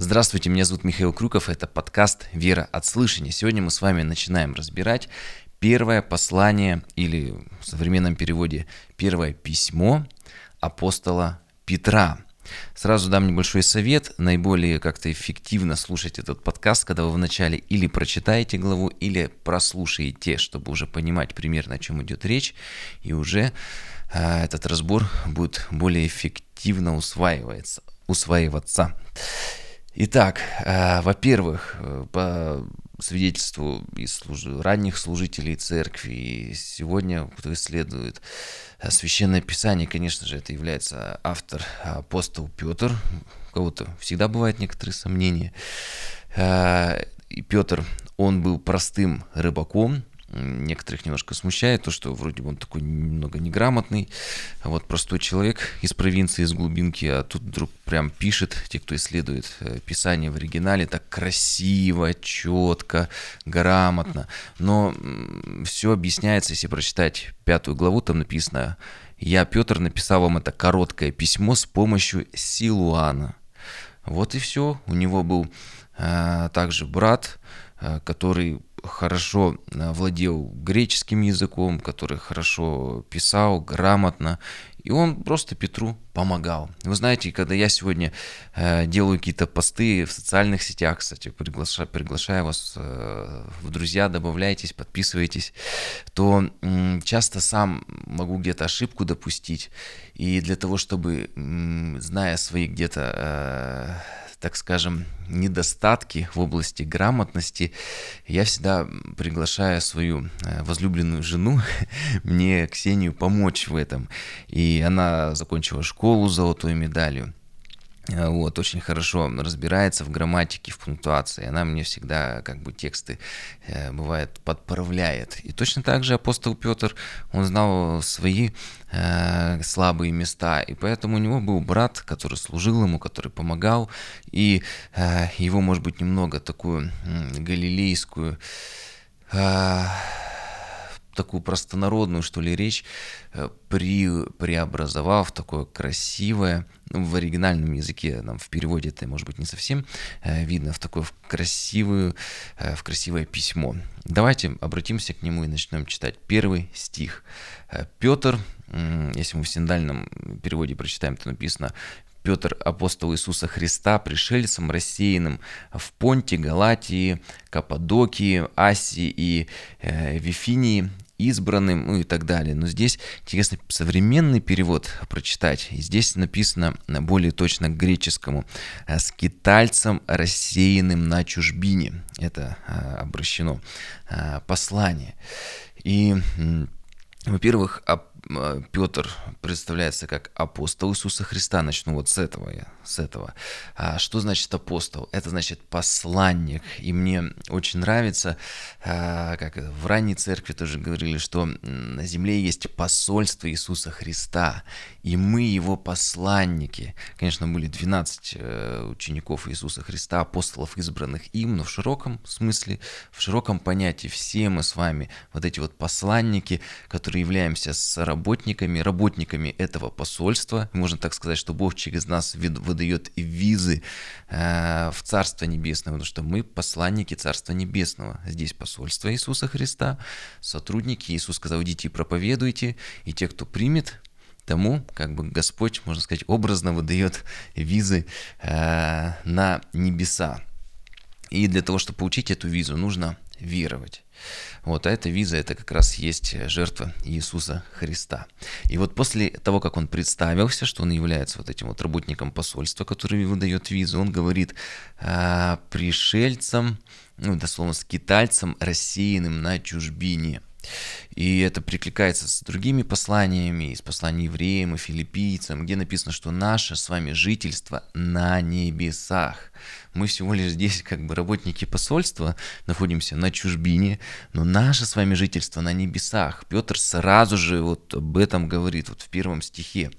Здравствуйте, меня зовут Михаил Крюков, это подкаст «Вера от слышания». Сегодня мы с вами начинаем разбирать первое послание, или в современном переводе первое письмо апостола Петра. Сразу дам небольшой совет. Наиболее как-то эффективно слушать этот подкаст, когда вы вначале или прочитаете главу, или прослушаете, чтобы уже понимать примерно, о чем идет речь, и уже э, этот разбор будет более эффективно усваиваться. усваиваться. Итак, э, во-первых, э, по свидетельству из служ... ранних служителей церкви, сегодня, кто исследует э, Священное Писание, конечно же, это является автор апостол Петр. У кого-то всегда бывают некоторые сомнения. И Петр, он был простым рыбаком, некоторых немножко смущает то, что вроде бы он такой немного неграмотный, а вот простой человек из провинции, из глубинки, а тут вдруг прям пишет, те, кто исследует э, Писание в оригинале, так красиво, четко, грамотно, но все объясняется, если прочитать пятую главу, там написано «Я, Петр, написал вам это короткое письмо с помощью Силуана». Вот и все. У него был а, также брат, а, который хорошо э, владел греческим языком, который хорошо писал, грамотно, и он просто Петру помогал. Вы знаете, когда я сегодня э, делаю какие-то посты в социальных сетях, кстати, приглашаю, приглашаю вас э, в друзья, добавляйтесь, подписывайтесь, то э, часто сам могу где-то ошибку допустить, и для того, чтобы, э, зная свои где-то э, так скажем, недостатки в области грамотности, я всегда приглашаю свою э, возлюбленную жену, мне Ксению, помочь в этом. И она закончила школу с золотой медалью. Э, вот, очень хорошо разбирается в грамматике, в пунктуации. Она мне всегда как бы тексты, э, бывает, подправляет. И точно так же апостол Петр, он знал свои э, слабые места, и поэтому у него был брат, который служил ему, который помогал, и э, его, может быть, немного такую э, галилейскую... Э, такую простонародную, что ли, речь э, при, в такое красивое, ну, в оригинальном языке, нам в переводе это, может быть, не совсем э, видно, в такое в красивую, э, в красивое письмо. Давайте обратимся к нему и начнем читать первый стих. Петр, если мы в синдальном переводе прочитаем, то написано Петр, апостол Иисуса Христа, пришельцем, рассеянным в Понте, Галатии, Каппадокии, Асии и э, Вифинии, избранным, ну и так далее. Но здесь интересно современный перевод прочитать. И здесь написано более точно к греческому «скитальцам, рассеянным на чужбине». Это а, обращено а, послание. И, во-первых, Петр представляется как апостол Иисуса Христа. Начну вот с этого. Я, с этого. А что значит апостол? Это значит посланник. И мне очень нравится, а, как в ранней церкви тоже говорили, что на земле есть посольство Иисуса Христа. И мы его посланники. Конечно, были 12 э, учеников Иисуса Христа, апостолов, избранных им, но в широком смысле, в широком понятии все мы с вами вот эти вот посланники, которые являемся соработниками работниками, работниками этого посольства. Можно так сказать, что Бог через нас выдает визы э, в Царство Небесное, потому что мы посланники Царства Небесного. Здесь посольство Иисуса Христа, сотрудники. Иисус сказал, идите и проповедуйте, и те, кто примет, тому, как бы Господь, можно сказать, образно выдает визы э, на небеса. И для того, чтобы получить эту визу, нужно веровать. Вот, а эта виза, это как раз есть жертва Иисуса Христа. И вот после того, как он представился, что он является вот этим вот работником посольства, который выдает визу, он говорит а, пришельцам, ну, дословно, скитальцам, рассеянным на чужбине. И это прикликается с другими посланиями, из посланий евреям и филиппийцам, где написано, что наше с вами жительство на небесах. Мы всего лишь здесь, как бы работники посольства, находимся на чужбине, но наше с вами жительство на небесах. Петр сразу же вот об этом говорит, вот в первом стихе.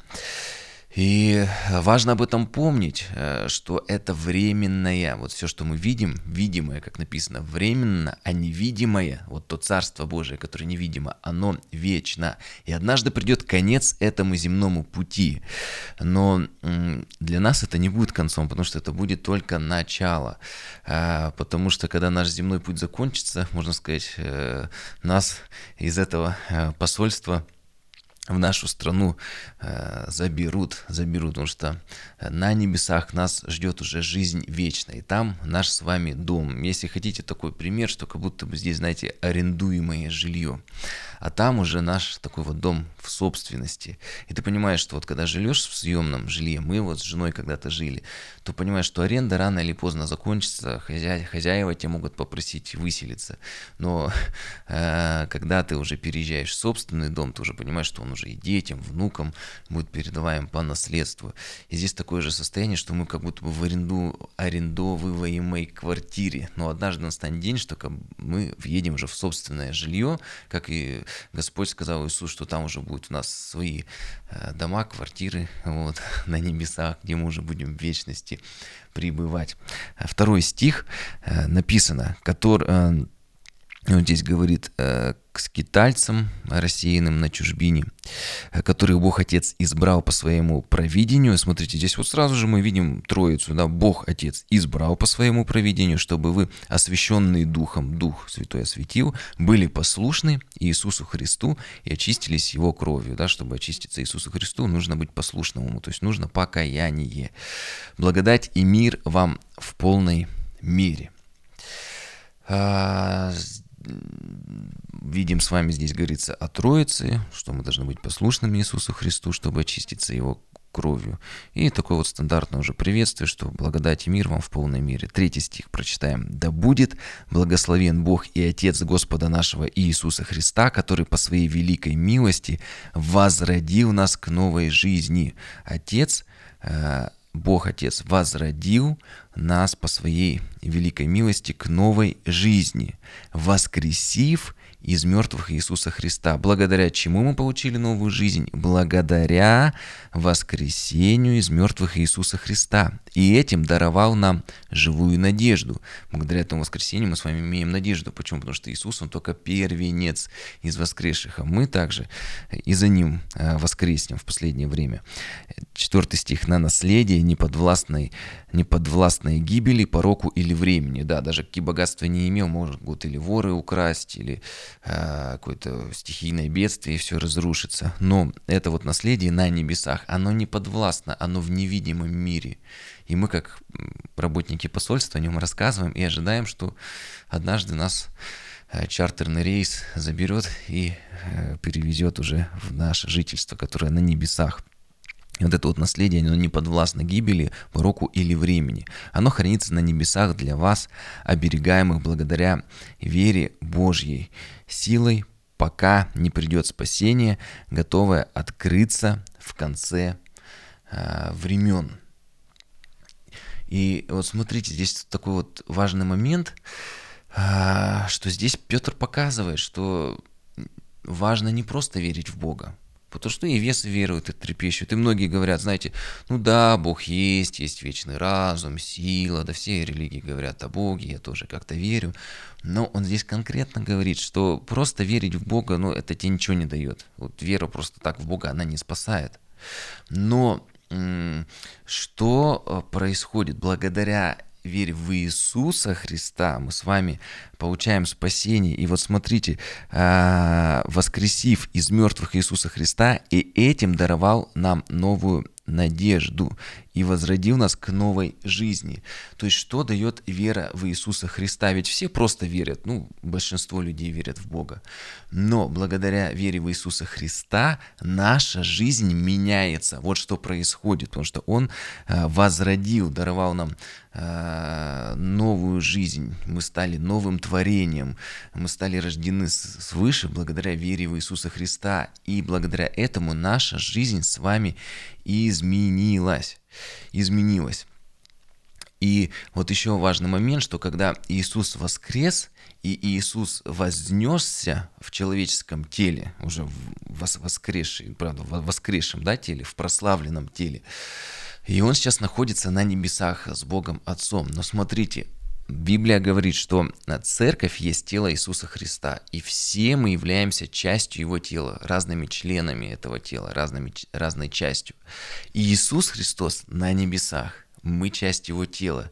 И важно об этом помнить, э, что это временное. Вот все, что мы видим, видимое, как написано, временно, а невидимое, вот то Царство Божие, которое невидимо, оно вечно. И однажды придет конец этому земному пути. Но для нас это не будет концом, потому что это будет только начало. А, потому что когда наш земной путь закончится, можно сказать, э, нас из этого э, посольства в нашу страну э, заберут, заберут, потому что на небесах нас ждет уже жизнь вечная, и там наш с вами дом. Если хотите такой пример, что как будто бы здесь, знаете, арендуемое жилье, а там уже наш такой вот дом в собственности. И ты понимаешь, что вот когда живешь в съемном жилье, мы вот с женой когда-то жили, то понимаешь, что аренда рано или поздно закончится, хозя... хозяева тебя могут попросить выселиться. Но э, когда ты уже переезжаешь в собственный дом, ты уже понимаешь, что он уже и детям, внукам будет передаваем по наследству. И здесь такое же состояние, что мы как будто бы в аренду, арендовываемой квартире. Но однажды настанет день, что мы въедем уже в собственное жилье, как и Господь сказал Иисус, что там уже будут у нас свои э, дома, квартиры вот, на небесах, где мы уже будем в вечности пребывать. Второй стих э, написано, который э, он здесь говорит э, к скитальцам, рассеянным на чужбине, э, которых Бог Отец избрал по своему провидению. Смотрите, здесь вот сразу же мы видим Троицу, да, Бог Отец избрал по своему провидению, чтобы вы, освященные Духом, Дух Святой осветил, были послушны Иисусу Христу и очистились Его кровью, да, чтобы очиститься Иисусу Христу, нужно быть послушным Ему, то есть нужно покаяние. Благодать и мир вам в полной мере. А, видим с вами здесь говорится о Троице, что мы должны быть послушными Иисусу Христу, чтобы очиститься Его кровью. И такое вот стандартное уже приветствие, что благодать и мир вам в полной мере. Третий стих прочитаем. «Да будет благословен Бог и Отец Господа нашего Иисуса Христа, который по своей великой милости возродил нас к новой жизни». Отец э, Бог Отец возродил нас по своей великой милости к новой жизни, воскресив из мертвых Иисуса Христа, благодаря чему мы получили новую жизнь? Благодаря воскресению из мертвых Иисуса Христа. И этим даровал нам живую надежду. Благодаря этому воскресению мы с вами имеем надежду. Почему? Потому что Иисус, Он только первенец из воскресших, а мы также и за Ним э, воскреснем в последнее время. Четвертый стих. «На наследие неподвластной, неподвластной гибели, пороку или времени». Да, даже какие богатства не имел, будут или воры украсть, или э, какое-то стихийное бедствие, и все разрушится. Но это вот наследие на небесах, оно не подвластно, оно в невидимом мире. И мы, как работники посольства, о нем рассказываем и ожидаем, что однажды нас э, чартерный рейс заберет и э, перевезет уже в наше жительство, которое на небесах. Вот это вот наследие, оно не подвластно гибели, пороку или времени. Оно хранится на небесах для вас, оберегаемых благодаря вере Божьей, силой, пока не придет спасение, готовое открыться в конце э, времен. И вот смотрите, здесь такой вот важный момент, э, что здесь Петр показывает, что важно не просто верить в Бога, Потому что и весы веруют и трепещут. И многие говорят, знаете, ну да, Бог есть, есть вечный разум, сила, да все религии говорят о Боге, я тоже как-то верю. Но он здесь конкретно говорит, что просто верить в Бога, ну это тебе ничего не дает. Вот вера просто так в Бога, она не спасает. Но что э, происходит благодаря вере в Иисуса Христа, мы с вами получаем спасение. И вот смотрите, а, воскресив из мертвых Иисуса Христа, и этим даровал нам новую надежду и возродил нас к новой жизни. То есть что дает вера в Иисуса Христа? Ведь все просто верят, ну, большинство людей верят в Бога. Но благодаря вере в Иисуса Христа наша жизнь меняется. Вот что происходит, потому что Он э, возродил, даровал нам э, новую жизнь. Мы стали новым творением. Мы стали рождены свыше благодаря вере в Иисуса Христа. И благодаря этому наша жизнь с вами изменилась изменилось. И вот еще важный момент, что когда Иисус воскрес, и Иисус вознесся в человеческом теле, уже в воскресшем, правда, в воскресшем да, теле, в прославленном теле, и Он сейчас находится на небесах с Богом Отцом. Но смотрите, Библия говорит, что церковь есть тело Иисуса Христа, и все мы являемся частью Его тела, разными членами этого тела, разными, разной частью. И Иисус Христос на небесах, мы часть Его тела.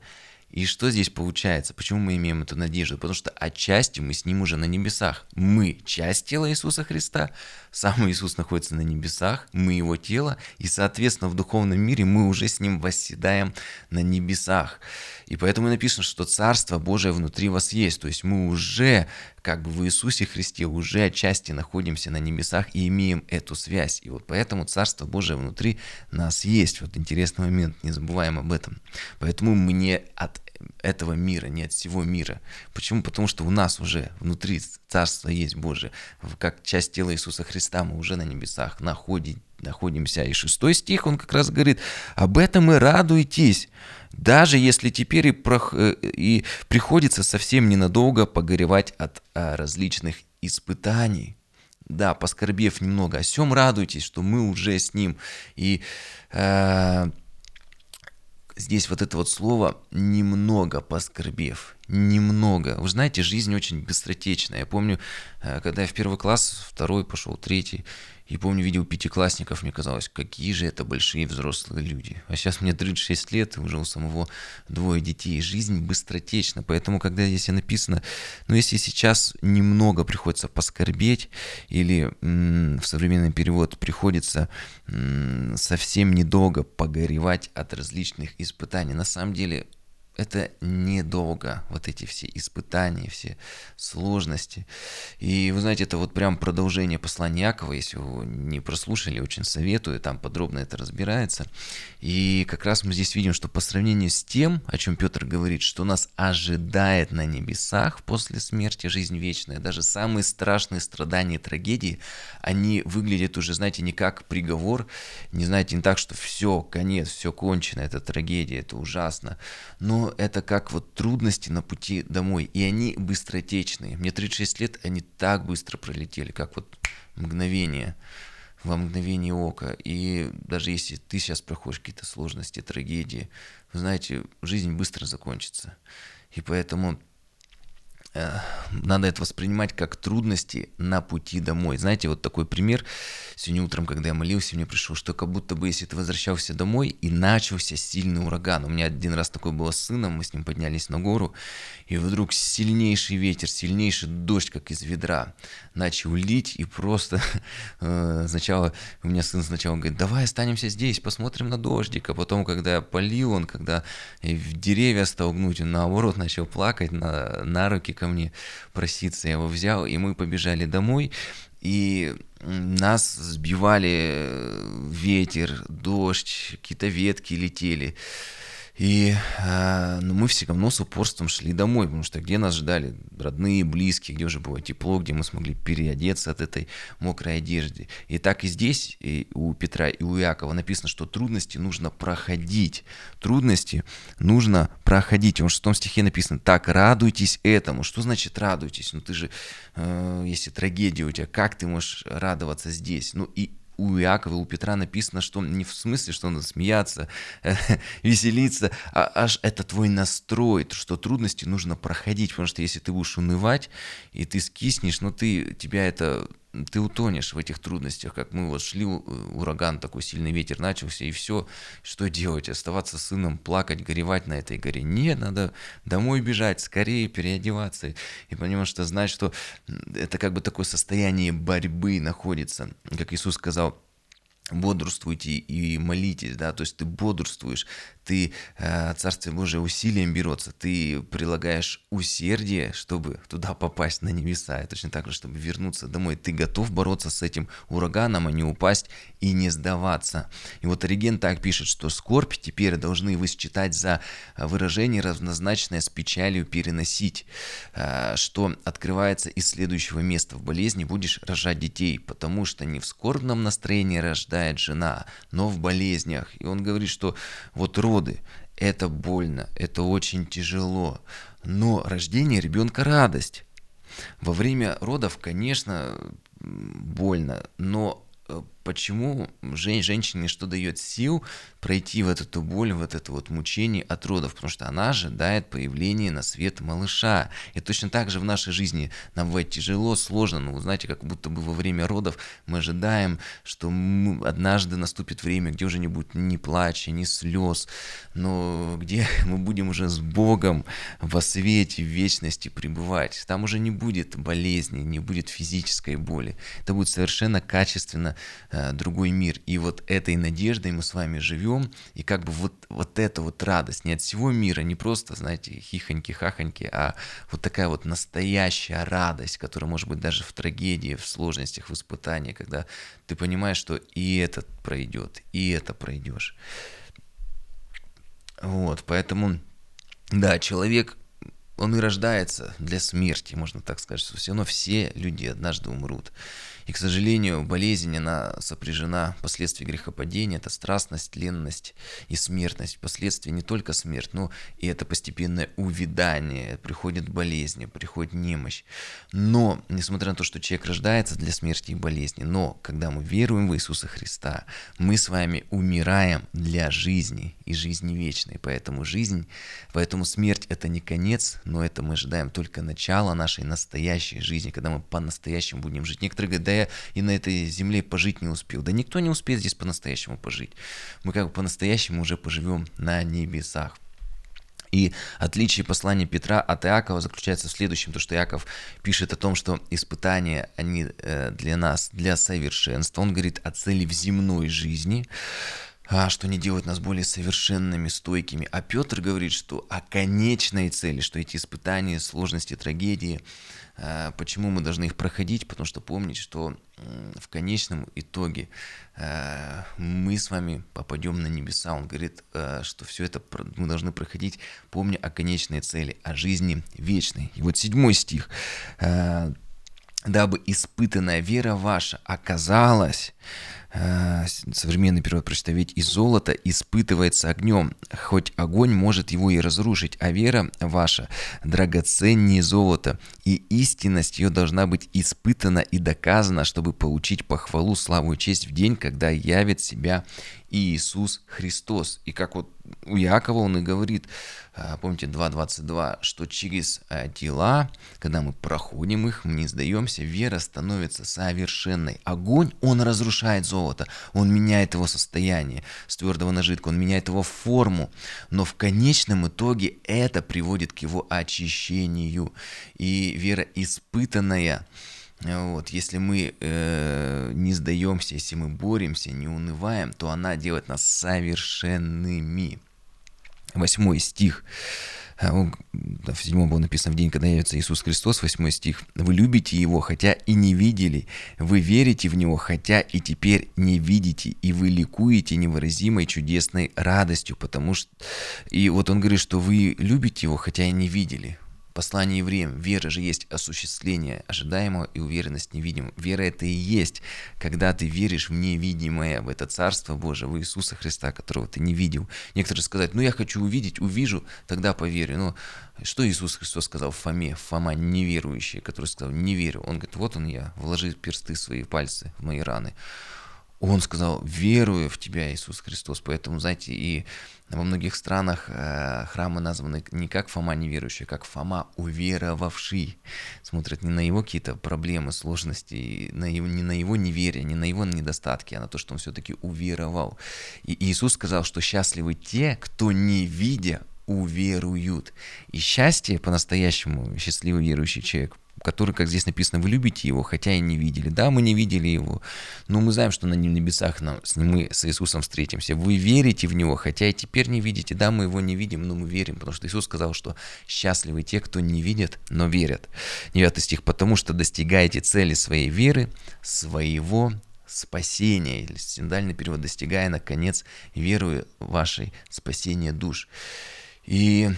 И что здесь получается? Почему мы имеем эту надежду? Потому что отчасти мы с Ним уже на небесах. Мы часть тела Иисуса Христа, сам Иисус находится на небесах, мы Его тело, и, соответственно, в духовном мире мы уже с Ним восседаем на небесах. И поэтому написано, что Царство Божие внутри вас есть. То есть мы уже, как бы в Иисусе Христе, уже отчасти находимся на небесах и имеем эту связь. И вот поэтому Царство Божие внутри нас есть. Вот интересный момент, не забываем об этом. Поэтому мы не от этого мира, не от всего мира. Почему? Потому что у нас уже внутри Царство есть Божие. Как часть тела Иисуса Христа мы уже на небесах находим, находимся. И шестой стих, он как раз говорит, об этом и радуйтесь, даже если теперь и, прох... Э, и приходится совсем ненадолго погоревать от а, различных испытаний. Да, поскорбев немного, о всем радуйтесь, что мы уже с ним. И э, здесь вот это вот слово «немного поскорбев», немного. Вы знаете, жизнь очень быстротечная. Я помню, э, когда я в первый класс, второй пошел, третий, и помню, видел пятиклассников, мне казалось, какие же это большие взрослые люди. А сейчас мне 36 лет, и уже у самого двое детей. Жизнь быстротечна, поэтому, когда здесь написано, ну, если сейчас немного приходится поскорбеть, или в современный перевод приходится совсем недолго погоревать от различных испытаний, на самом деле это недолго, вот эти все испытания, все сложности. И вы знаете, это вот прям продолжение послания Якова, если вы не прослушали, очень советую, там подробно это разбирается. И как раз мы здесь видим, что по сравнению с тем, о чем Петр говорит, что нас ожидает на небесах после смерти жизнь вечная, даже самые страшные страдания и трагедии, они выглядят уже, знаете, не как приговор, не знаете, не так, что все, конец, все кончено, это трагедия, это ужасно, но это как вот трудности на пути домой, и они быстротечные. Мне 36 лет, они так быстро пролетели, как вот мгновение, во мгновение ока. И даже если ты сейчас проходишь какие-то сложности, трагедии, вы знаете, жизнь быстро закончится. И поэтому надо это воспринимать как трудности на пути домой. Знаете, вот такой пример. Сегодня утром, когда я молился, мне пришло, что как будто бы, если ты возвращался домой и начался сильный ураган. У меня один раз такой было с сыном, мы с ним поднялись на гору, и вдруг сильнейший ветер, сильнейший дождь, как из ведра, начал лить, и просто э, сначала, у меня сын сначала говорит, давай останемся здесь, посмотрим на дождик, а потом, когда я полил он, когда в деревья стал гнуть, он наоборот начал плакать на, на руки ко мне проситься, я его взял, и мы побежали домой, и нас сбивали э, ветер, дождь, какие-то ветки летели. И э, ну, мы все равно с упорством шли домой, потому что где нас ждали родные, близкие, где уже было тепло, где мы смогли переодеться от этой мокрой одежды. И так и здесь и у Петра и у Иакова написано, что трудности нужно проходить. Трудности нужно проходить. В шестом стихе написано, так, радуйтесь этому. Что значит радуйтесь? Ну ты же, э, если трагедия у тебя, как ты можешь радоваться здесь? Ну и у Иакова, у Петра написано, что не в смысле, что надо смеяться, веселиться, а аж это твой настрой, что трудности нужно проходить, потому что если ты будешь унывать, и ты скиснешь, ну ты, тебя это ты утонешь в этих трудностях, как мы вот шли, ураган такой, сильный ветер начался, и все, что делать, оставаться сыном, плакать, горевать на этой горе? Нет, надо домой бежать, скорее переодеваться, и понимать, что знать, что это как бы такое состояние борьбы находится, как Иисус сказал, бодрствуйте и молитесь, да, то есть ты бодрствуешь, ты э, Царствие Божие усилием берется, ты прилагаешь усердие, чтобы туда попасть на небеса, и точно так же, чтобы вернуться домой, ты готов бороться с этим ураганом, а не упасть и не сдаваться. И вот Ориген так пишет, что скорбь теперь должны вы считать за выражение равнозначное с печалью переносить, э, что открывается из следующего места в болезни будешь рожать детей, потому что не в скорбном настроении рождает жена, но в болезнях. И он говорит, что вот род роды. это больно, это очень тяжело. Но рождение ребенка радость. Во время родов, конечно, больно, но э, почему жен, женщине что дает сил пройти в эту боль, в это вот мучение от родов, потому что она ожидает появления на свет малыша. И точно так же в нашей жизни нам бывает тяжело, сложно, но вы знаете, как будто бы во время родов мы ожидаем, что мы, однажды наступит время, где уже не будет ни плача, ни слез, но где мы будем уже с Богом во свете, в вечности пребывать. Там уже не будет болезни, не будет физической боли. Это будет совершенно качественно Э, другой мир. И вот этой надеждой мы с вами живем, и как бы вот, вот эта вот радость не от всего мира, не просто, знаете, хихоньки-хахоньки, а вот такая вот настоящая радость, которая может быть даже в трагедии, в сложностях, в испытании, когда ты понимаешь, что и этот пройдет, и это пройдешь. Вот, поэтому, да, человек он и рождается для смерти, можно так сказать, что все равно все люди однажды умрут. И, к сожалению, болезнь, она сопряжена последствия грехопадения, это страстность, ленность и смертность. Последствия не только смерть, но и это постепенное увядание, приходит болезни, приходит немощь. Но, несмотря на то, что человек рождается для смерти и болезни, но когда мы веруем в Иисуса Христа, мы с вами умираем для жизни и жизни вечной. Поэтому жизнь, поэтому смерть это не конец, но это мы ожидаем только начало нашей настоящей жизни, когда мы по-настоящему будем жить. Некоторые говорят, да я и на этой земле пожить не успел. Да никто не успеет здесь по-настоящему пожить. Мы как бы по-настоящему уже поживем на небесах. И отличие послания Петра от Иакова заключается в следующем, то что Иаков пишет о том, что испытания, они э, для нас, для совершенства. Он говорит о цели в земной жизни, что они делают нас более совершенными, стойкими. А Петр говорит, что о конечной цели, что эти испытания, сложности, трагедии, а, почему мы должны их проходить, потому что помнить, что в конечном итоге а, мы с вами попадем на небеса. Он говорит, что все это мы должны проходить, помня о конечной цели, о жизни вечной. И вот седьмой стих дабы испытанная вера ваша оказалась, э, современный перевод прочитал, ведь и испытывается огнем, хоть огонь может его и разрушить, а вера ваша драгоценнее золота, и истинность ее должна быть испытана и доказана, чтобы получить похвалу, славу и честь в день, когда явит себя Иисус Христос. И как вот у Якова он и говорит, а, помните 2.22, что через а, дела, когда мы проходим их, мы не сдаемся, вера становится совершенной. Огонь, он разрушает золото, он меняет его состояние с твердого на жидкое, он меняет его форму, но в конечном итоге это приводит к его очищению. И вера испытанная, вот, если мы э, не сдаемся, если мы боремся, не унываем, то она делает нас совершенными. Восьмой стих. А, в седьмом было написано, в день, когда явится Иисус Христос, восьмой стих. «Вы любите Его, хотя и не видели, вы верите в Него, хотя и теперь не видите, и вы ликуете невыразимой чудесной радостью, потому что...» И вот он говорит, что вы любите Его, хотя и не видели послании евреям вера же есть осуществление ожидаемого и уверенность невидимого. Вера это и есть, когда ты веришь в невидимое, в это Царство Божие, в Иисуса Христа, которого ты не видел. Некоторые сказать, ну я хочу увидеть, увижу, тогда поверю. Но что Иисус Христос сказал Фоме, Фома неверующий, который сказал, не верю. Он говорит, вот он я, вложи персты свои пальцы в мои раны. Он сказал, верую в тебя, Иисус Христос. Поэтому, знаете, и во многих странах э, храмы названы не как Фома неверующий, а как Фома уверовавший. Смотрят не на его какие-то проблемы, сложности, на его, не на его неверие, не на его недостатки, а на то, что он все-таки уверовал. И Иисус сказал, что счастливы те, кто не видя уверуют. И счастье по-настоящему счастливый верующий человек – который, как здесь написано, вы любите его, хотя и не видели. Да, мы не видели его, но мы знаем, что на небесах нам, с ним мы с Иисусом встретимся. Вы верите в него, хотя и теперь не видите. Да, мы его не видим, но мы верим, потому что Иисус сказал, что счастливы те, кто не видят, но верят. 9 стих, потому что достигаете цели своей веры, своего спасения, или синдальный перевод, достигая, наконец, верую вашей спасения душ. И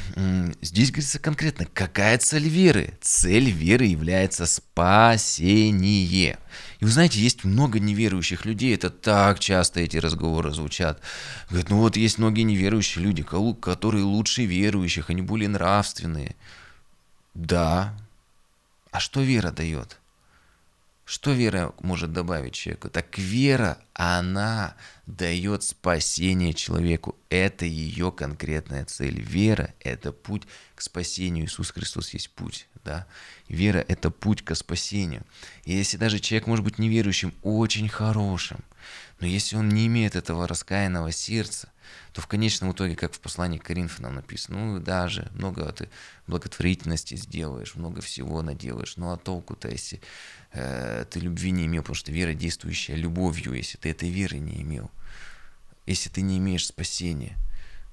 здесь говорится конкретно, какая цель веры? Цель веры является спасение. И вы знаете, есть много неверующих людей, это так часто эти разговоры звучат. Говорят, ну вот есть многие неверующие люди, которые лучше верующих, они более нравственные. Да. А что вера дает? Что вера может добавить человеку? Так вера, она дает спасение человеку. Это ее конкретная цель. Вера – это путь к спасению. Иисус Христос есть путь. Да? Вера – это путь к спасению. И если даже человек может быть неверующим, очень хорошим, но если он не имеет этого раскаянного сердца, то в конечном итоге, как в послании к Коринфянам написано, ну даже много ты благотворительности сделаешь, много всего наделаешь, ну а толку-то, если э, ты любви не имел, потому что вера действующая любовью, если ты этой веры не имел, если ты не имеешь спасения,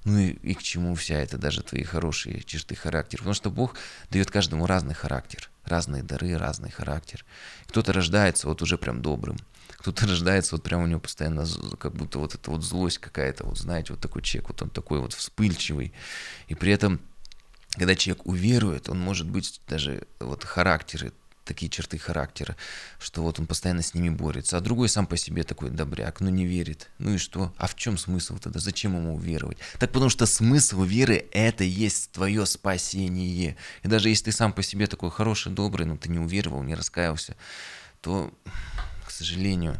ну и, и к чему вся эта даже твои хорошие черты характера? Потому что Бог дает каждому разный характер, разные дары, разный характер. Кто-то рождается вот уже прям добрым, кто-то рождается, вот прям у него постоянно как будто вот эта вот злость какая-то, вот знаете, вот такой человек, вот он такой вот вспыльчивый. И при этом, когда человек уверует, он может быть даже вот характеры, такие черты характера, что вот он постоянно с ними борется, а другой сам по себе такой добряк, ну не верит. Ну и что? А в чем смысл тогда? Зачем ему уверовать? Так потому что смысл веры – это есть твое спасение. И даже если ты сам по себе такой хороший, добрый, но ты не уверовал, не раскаялся, то сожалению,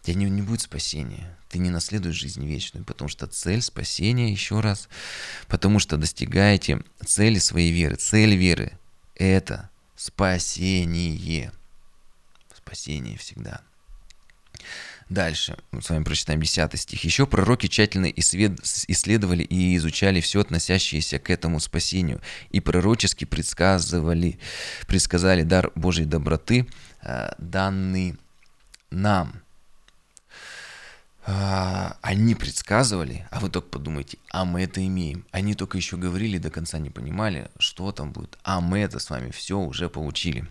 у тебя не, не будет спасения. Ты не наследуешь жизнь вечную, потому что цель спасения, еще раз, потому что достигаете цели своей веры. Цель веры – это спасение. Спасение всегда. Дальше, мы с вами прочитаем 10 стих. «Еще пророки тщательно исследовали и изучали все относящееся к этому спасению, и пророчески предсказывали, предсказали дар Божьей доброты, э, данный нам а, они предсказывали, а вы только подумайте, а мы это имеем. Они только еще говорили, до конца не понимали, что там будет. А мы это с вами все уже получили.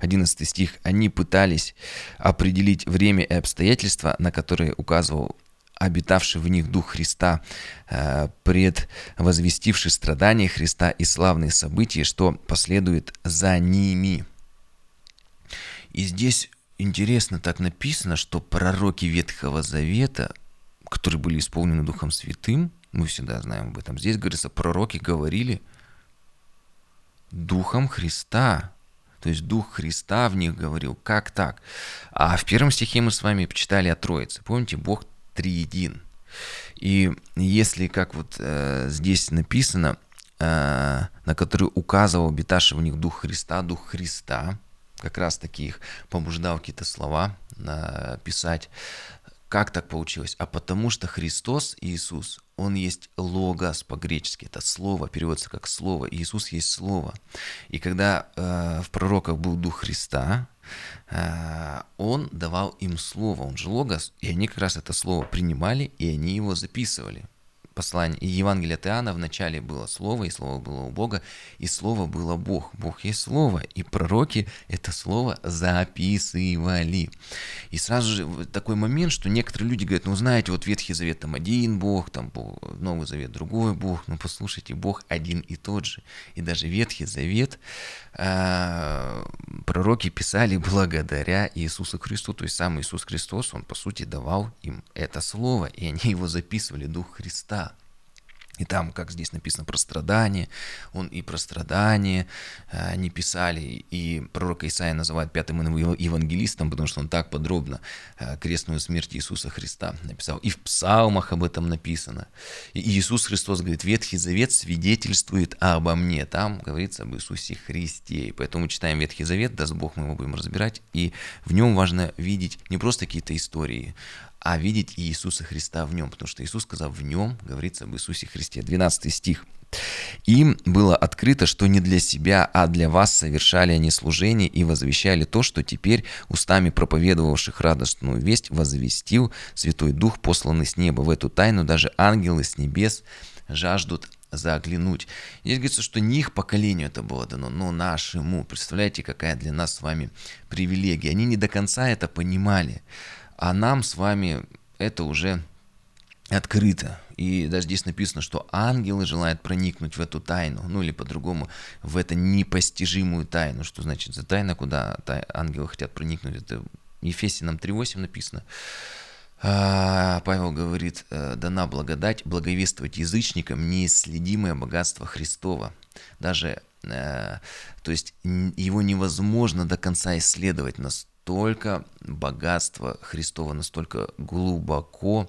11 стих. Они пытались определить время и обстоятельства, на которые указывал обитавший в них Дух Христа, э, предвозвестивший страдания Христа и славные события, что последует за ними. И здесь интересно так написано, что пророки Ветхого Завета, которые были исполнены Духом Святым, мы всегда знаем об этом, здесь говорится, пророки говорили Духом Христа. То есть Дух Христа в них говорил. Как так? А в первом стихе мы с вами почитали о Троице. Помните, Бог триедин. И если, как вот э, здесь написано, э, на который указывал обитавший в них Дух Христа, Дух Христа, как раз таки их побуждал какие-то слова писать. Как так получилось? А потому что Христос, Иисус, Он есть логос по-гречески. Это слово переводится как слово. Иисус есть слово. И когда э, в пророках был Дух Христа, э, Он давал им слово. Он же логос. И они как раз это слово принимали, и они его записывали послание, и Евангелие от Иоанна в начале было Слово, и Слово было у Бога, и Слово было Бог. Бог есть Слово, и пророки это Слово записывали. И сразу же такой момент, что некоторые люди говорят, ну знаете, вот Ветхий Завет там один Бог, там Новый Завет другой Бог, ну послушайте, Бог один и тот же. И даже Ветхий Завет пророки писали благодаря Иисусу Христу, то есть сам Иисус Христос, Он по сути давал им это Слово, и они его записывали, Дух Христа. И там, как здесь написано про страдания, он и про страдания э, не писали, и пророка Исаия называют пятым евангелистом, потому что он так подробно э, крестную смерть Иисуса Христа написал. И в псалмах об этом написано. И Иисус Христос говорит, Ветхий Завет свидетельствует обо мне. Там говорится об Иисусе Христе. И поэтому читаем Ветхий Завет, даст Бог, мы его будем разбирать, и в нем важно видеть не просто какие-то истории, а видеть Иисуса Христа в нем, потому что Иисус сказал, в нем говорится об Иисусе Христе. 12 стих. Им было открыто, что не для себя, а для вас совершали они служение и возвещали то, что теперь устами проповедовавших радостную весть возвестил Святой Дух, посланный с неба. В эту тайну даже ангелы с небес жаждут заглянуть. Здесь говорится, что не их поколению это было дано, но нашему. Представляете, какая для нас с вами привилегия. Они не до конца это понимали. А нам с вами это уже открыто. И даже здесь написано, что ангелы желают проникнуть в эту тайну, ну или по-другому, в эту непостижимую тайну. Что значит за тайна, куда ангелы хотят проникнуть? Это Ефесиным 3.8 написано. А, Павел говорит, «Э, дана благодать благовествовать язычникам неисследимое богатство Христова. Даже, э, то есть его невозможно до конца исследовать, настолько богатство Христова, настолько глубоко,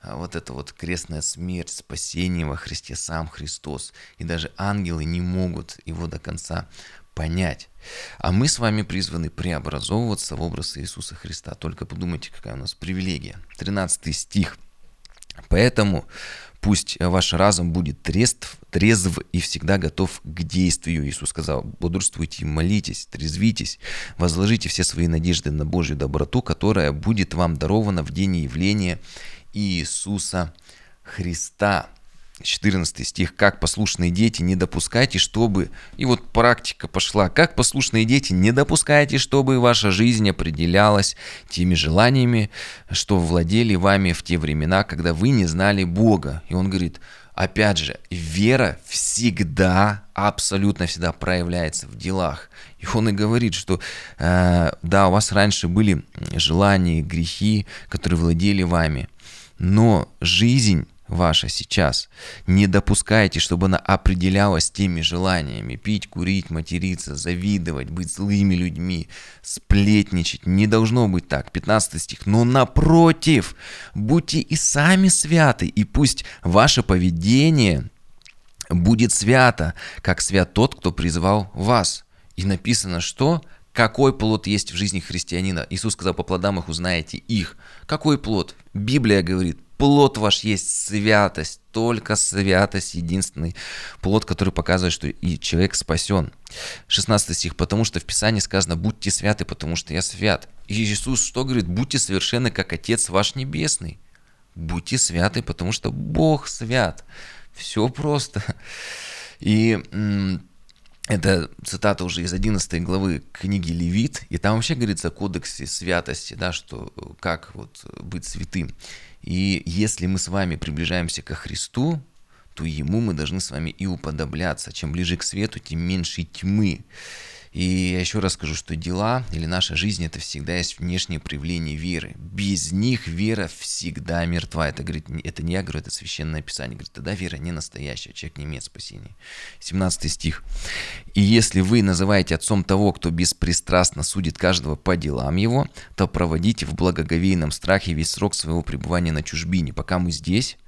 а, вот эта вот крестная смерть, спасение во Христе, сам Христос. И даже ангелы не могут его до конца понять. А мы с вами призваны преобразовываться в образ Иисуса Христа. Только подумайте, какая у нас привилегия. 13 стих. Поэтому пусть ваш разум будет трезв, трезв и всегда готов к действию. Иисус сказал, бодрствуйте, молитесь, трезвитесь, возложите все свои надежды на Божью доброту, которая будет вам дарована в день явления Иисуса Христа. 14 стих, как послушные дети, не допускайте, чтобы... И вот практика пошла. Как послушные дети, не допускайте, чтобы ваша жизнь определялась теми желаниями, что владели вами в те времена, когда вы не знали Бога. И он говорит, опять же, вера всегда, абсолютно всегда проявляется в делах. И он и говорит, что э, да, у вас раньше были желания, грехи, которые владели вами, но жизнь ваша сейчас. Не допускайте, чтобы она определялась теми желаниями. Пить, курить, материться, завидовать, быть злыми людьми, сплетничать. Не должно быть так. 15 стих. Но напротив, будьте и сами святы, и пусть ваше поведение будет свято, как свят тот, кто призвал вас. И написано, что какой плод есть в жизни христианина? Иисус сказал, по плодам их узнаете их. Какой плод? Библия говорит, плод ваш есть святость, только святость единственный плод, который показывает, что и человек спасен. 16 стих, потому что в Писании сказано, будьте святы, потому что я свят. И Иисус что говорит? Будьте совершенны, как Отец ваш Небесный. Будьте святы, потому что Бог свят. Все просто. И это цитата уже из 11 главы книги Левит, и там вообще говорится о кодексе святости, да, что как вот быть святым. И если мы с вами приближаемся ко Христу, то Ему мы должны с вами и уподобляться. Чем ближе к свету, тем меньше тьмы. И я еще раз скажу, что дела или наша жизнь это всегда есть внешнее проявление веры. Без них вера всегда мертва. Это, говорит, это не я говорю, это священное писание. Говорит, тогда вера не настоящая, человек не имеет спасения. 17 стих. И если вы называете отцом того, кто беспристрастно судит каждого по делам его, то проводите в благоговейном страхе весь срок своего пребывания на чужбине, пока мы здесь,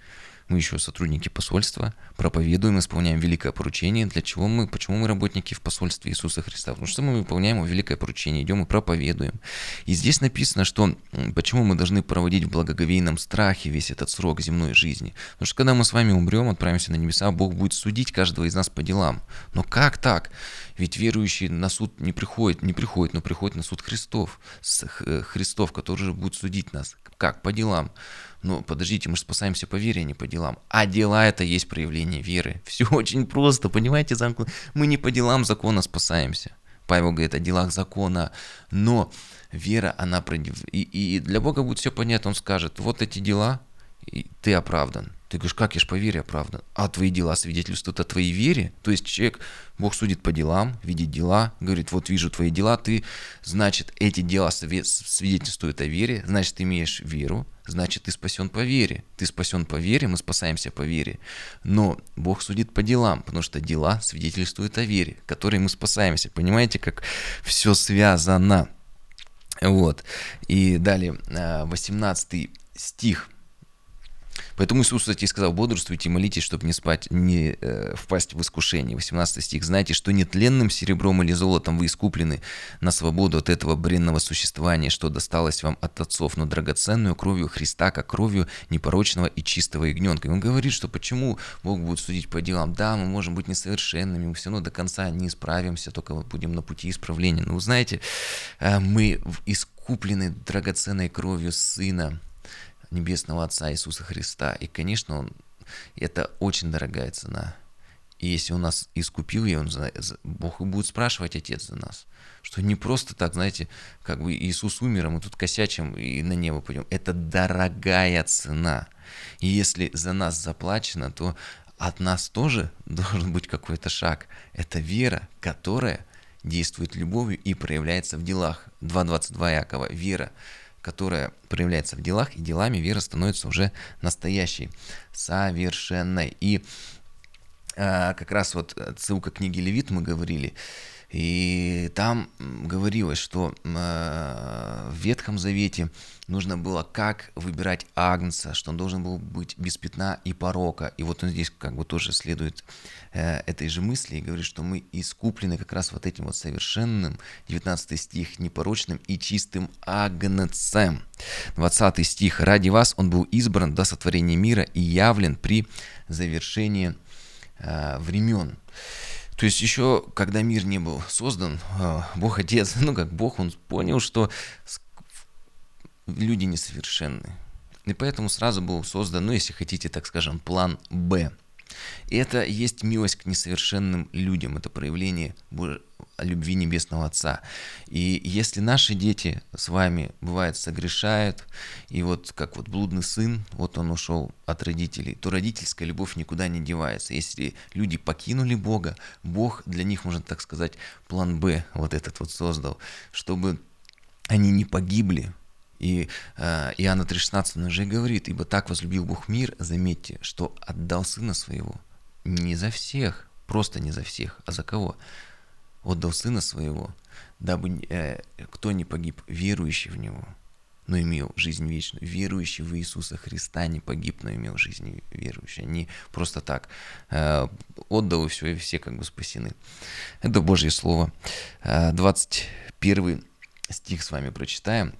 мы еще сотрудники посольства, проповедуем, исполняем великое поручение. Для чего мы, почему мы работники в посольстве Иисуса Христа? Потому что мы выполняем великое поручение, идем и проповедуем. И здесь написано, что почему мы должны проводить в благоговейном страхе весь этот срок земной жизни. Потому что когда мы с вами умрем, отправимся на небеса, Бог будет судить каждого из нас по делам. Но как так? Ведь верующий на суд не приходит, не приходит, но приходит на суд Христов, Христов, который же будет судить нас. Как? По делам. Но подождите, мы же спасаемся по вере, а не по делам. А дела это есть проявление веры. Все очень просто, понимаете, замкнуто. Мы не по делам закона спасаемся. Павел говорит о делах закона, но вера, она... И, и для Бога будет все понятно, Он скажет, вот эти дела, и ты оправдан. Ты говоришь, как я ж по вере оправдан? А твои дела свидетельствуют о твоей вере? То есть человек, Бог судит по делам, видит дела, говорит, вот вижу твои дела, ты, значит, эти дела свидетельствуют о вере, значит, ты имеешь веру, значит, ты спасен по вере. Ты спасен по вере, мы спасаемся по вере. Но Бог судит по делам, потому что дела свидетельствуют о вере, которой мы спасаемся. Понимаете, как все связано? Вот. И далее, 18 а, стих – Поэтому Иисус, кстати, сказал, бодрствуйте молитесь, чтобы не спать, не э, впасть в искушение. 18 стих. Знаете, что нетленным серебром или золотом вы искуплены на свободу от этого бренного существования, что досталось вам от отцов, но драгоценную кровью Христа, как кровью непорочного и чистого ягненка. И он говорит, что почему Бог будет судить по делам. Да, мы можем быть несовершенными, мы все равно до конца не исправимся, только будем на пути исправления. Но вы знаете, э, мы искуплены драгоценной кровью Сына, Небесного Отца Иисуса Христа. И, конечно, он, это очень дорогая цена. И если он нас искупил, и он, Бог и будет спрашивать Отец за нас. Что не просто так, знаете, как бы Иисус умер, а мы тут косячим и на небо пойдем. Это дорогая цена. И если за нас заплачено, то от нас тоже должен быть какой-то шаг. Это вера, которая действует любовью и проявляется в делах. 2.22 Якова. Вера, которая проявляется в делах, и делами вера становится уже настоящей, совершенной. И а, как раз вот ссылка книги Левит мы говорили, и там говорилось, что э, в Ветхом Завете нужно было как выбирать Агнца, что он должен был быть без пятна и порока. И вот он здесь как бы тоже следует э, этой же мысли и говорит, что мы искуплены как раз вот этим вот совершенным, 19 стих, непорочным и чистым Агнцем. 20 стих. «Ради вас он был избран до сотворения мира и явлен при завершении э, времен». То есть еще, когда мир не был создан, а, Бог Отец, ну как Бог, он понял, что люди несовершенны. И поэтому сразу был создан, ну если хотите, так скажем, план «Б». И это есть милость к несовершенным людям, это проявление любви Небесного Отца. И если наши дети с вами, бывает, согрешают, и вот как вот блудный сын, вот он ушел от родителей, то родительская любовь никуда не девается. Если люди покинули Бога, Бог для них, можно так сказать, план Б вот этот вот создал, чтобы они не погибли, и э, Иоанна 3,16 он уже говорит, «Ибо так возлюбил Бог мир, заметьте, что отдал Сына Своего не за всех, просто не за всех, а за кого? Отдал Сына Своего, дабы э, кто не погиб, верующий в Него, но имел жизнь вечную. Верующий в Иисуса Христа не погиб, но имел жизнь верующий. Не просто так э, отдал и все, и все как бы спасены. Это Божье Слово. Э, 21 стих с вами прочитаем.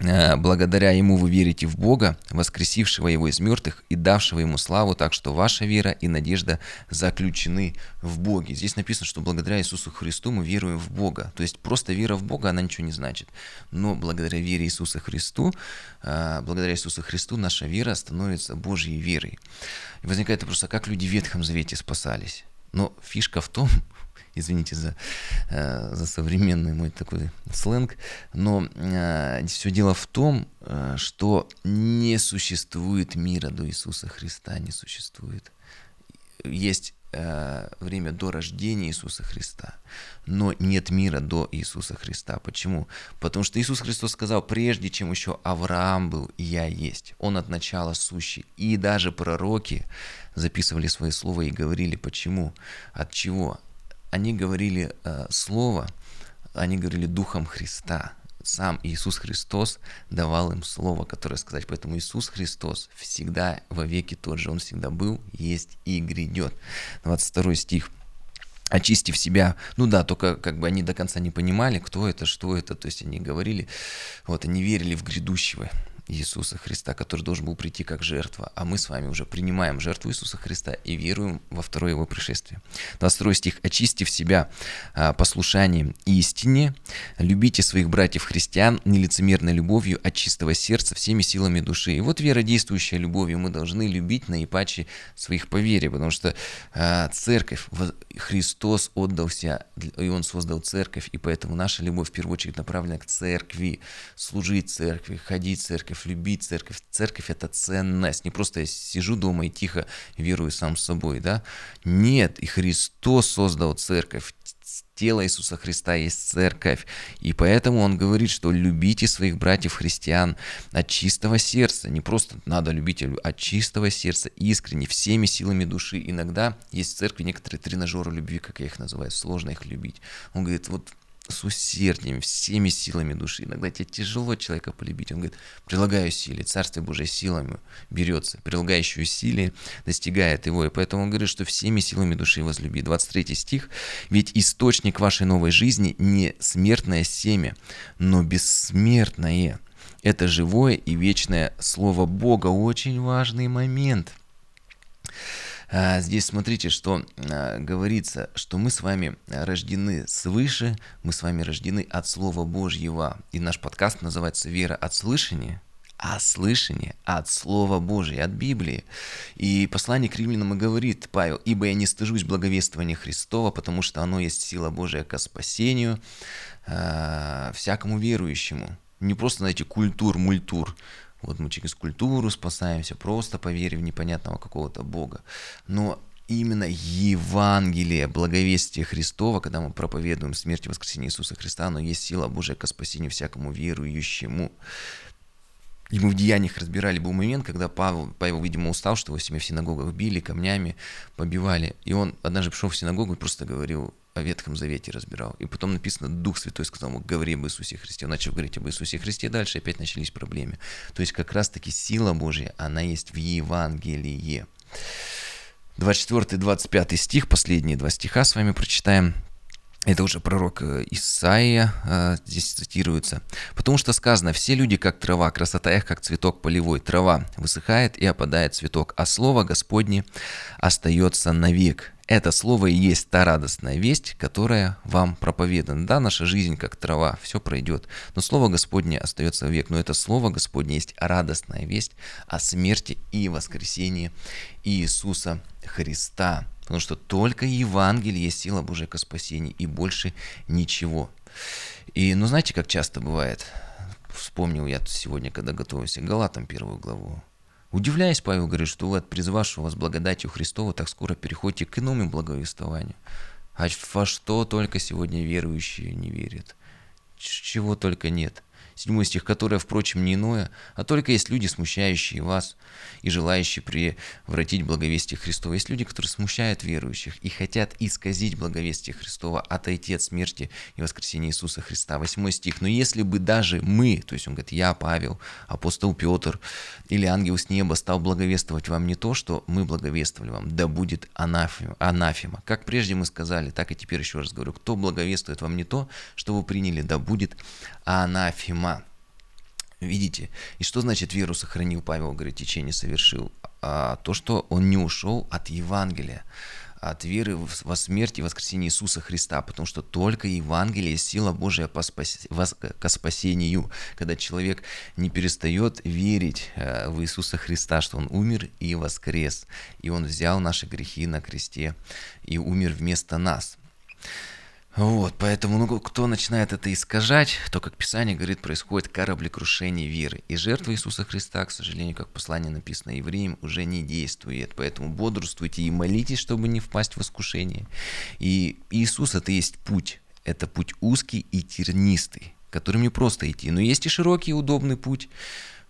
Э, благодаря ему вы верите в Бога, воскресившего его из мертвых и давшего ему славу, так что ваша вера и надежда заключены в Боге. Здесь написано, что благодаря Иисусу Христу мы веруем в Бога. То есть просто вера в Бога, она ничего не значит. Но благодаря вере Иисуса Христу, э, благодаря Иисусу Христу наша вера становится Божьей верой. И возникает вопрос, а как люди в Ветхом Завете спасались? Но фишка в том, извините за, э, за современный мой такой сленг, но э, все дело в том, э, что не существует мира до Иисуса Христа, не существует. Есть время до рождения Иисуса Христа, но нет мира до Иисуса Христа. Почему? Потому что Иисус Христос сказал, прежде чем еще Авраам был, я есть. Он от начала сущий. И даже пророки записывали свои слова и говорили, почему, от чего они говорили э, слово, они говорили духом Христа. Сам Иисус Христос давал им слово, которое сказать. Поэтому Иисус Христос всегда во веки тот же. Он всегда был, есть и грядет. 22 стих очистив себя, ну да, только как бы они до конца не понимали, кто это, что это, то есть они говорили, вот, они верили в грядущего, Иисуса Христа, который должен был прийти как жертва, а мы с вами уже принимаем жертву Иисуса Христа и веруем во второе его пришествие. 22 стих. «Очистив себя а, послушанием истине, любите своих братьев-христиан нелицемерной любовью от чистого сердца всеми силами души». И вот вера, действующая любовью, мы должны любить наипаче своих по вере, потому что а, церковь, Христос отдал себя, и Он создал церковь, и поэтому наша любовь в первую очередь направлена к церкви, служить церкви, ходить в церковь, церковь, любить церковь. Церковь – это ценность. Не просто я сижу дома и тихо верую сам с собой, да? Нет, и Христос создал церковь. Тело Иисуса Христа есть церковь. И поэтому он говорит, что любите своих братьев-христиан от чистого сердца. Не просто надо любить, а от чистого сердца, искренне, всеми силами души. Иногда есть в церкви некоторые тренажеры любви, как я их называю, сложно их любить. Он говорит, вот с усердием, всеми силами души. Иногда тебе тяжело человека полюбить. Он говорит, прилагаю усилия, Царствие Божие силами берется, прилагающие усилия достигает его. И поэтому он говорит, что всеми силами души возлюби. 23 стих. Ведь источник вашей новой жизни не смертное семя, но бессмертное. Это живое и вечное Слово Бога. Очень важный момент. А, здесь смотрите, что а, говорится, что мы с вами рождены свыше, мы с вами рождены от Слова Божьего. И наш подкаст называется «Вера от слышания», а слышание от Слова Божия, от Библии. И послание к римлянам и говорит Павел, «Ибо я не стыжусь благовествования Христова, потому что оно есть сила Божия ко спасению э, всякому верующему». Не просто, знаете, культур, мультур, вот мы через культуру спасаемся, просто поверив в непонятного какого-то Бога. Но именно Евангелие, благовестие Христова, когда мы проповедуем смерть и воскресение Иисуса Христа, оно есть сила Божия ко спасению всякому верующему. И мы в деяниях разбирали, был момент, когда Павел, Павел, видимо, устал, что его себя в синагогах били, камнями побивали. И он однажды пришел в синагогу и просто говорил о Ветхом Завете разбирал. И потом написано, Дух Святой сказал ему, говори об Иисусе Христе. Он начал говорить об Иисусе Христе, дальше опять начались проблемы. То есть как раз-таки сила Божья, она есть в Евангелии. 24-25 стих, последние два стиха с вами прочитаем. Это уже пророк э, Исаия э, здесь цитируется. «Потому что сказано, все люди как трава, красота их как цветок полевой. Трава высыхает и опадает цветок, а слово Господне остается навек. Это слово и есть та радостная весть, которая вам проповедана. Да, наша жизнь как трава, все пройдет, но слово Господне остается век. Но это слово Господне есть радостная весть о смерти и воскресении Иисуса Христа. Потому что только Евангелие есть сила Божия ко спасению и больше ничего. И, ну, знаете, как часто бывает, вспомнил я сегодня, когда готовился к Галатам первую главу, Удивляясь, Павел говорит, что вы от призывавшего вас благодатью Христова так скоро переходите к иному благовествованию. А во что только сегодня верующие не верят. Чего только нет седьмой стих, которое, впрочем, не иное, а только есть люди, смущающие вас и желающие превратить благовестие Христова. Есть люди, которые смущают верующих и хотят исказить благовестие Христова, отойти от смерти и воскресения Иисуса Христа. Восьмой стих. Но если бы даже мы, то есть он говорит, я, Павел, апостол Петр или ангел с неба стал благовествовать вам не то, что мы благовествовали вам, да будет анафема. Как прежде мы сказали, так и теперь еще раз говорю, кто благовествует вам не то, что вы приняли, да будет анафема. Видите? И что значит веру сохранил Павел, говорит, течение совершил? А, то, что он не ушел от Евангелия, от веры во смерть и воскресение Иисуса Христа, потому что только Евангелие – сила Божия по спас... ко спасению, когда человек не перестает верить э, в Иисуса Христа, что Он умер и воскрес, и Он взял наши грехи на кресте и умер вместо нас. Вот, поэтому, ну, кто начинает это искажать, то, как Писание говорит, происходит кораблекрушение веры. И жертва Иисуса Христа, к сожалению, как послание написано евреям, уже не действует. Поэтому бодрствуйте и молитесь, чтобы не впасть в искушение. И Иисус – это есть путь. Это путь узкий и тернистый, которым не просто идти. Но есть и широкий и удобный путь.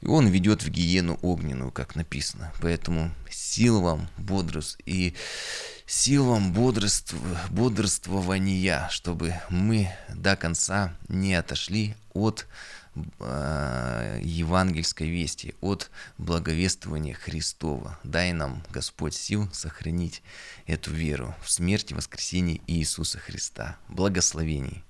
И он ведет в гиену огненную, как написано. Поэтому сил вам, бодрость и силам бодрств, бодрствования, чтобы мы до конца не отошли от э, евангельской вести, от благовествования Христова. Дай нам, Господь, сил сохранить эту веру в смерть и воскресение Иисуса Христа. Благословений.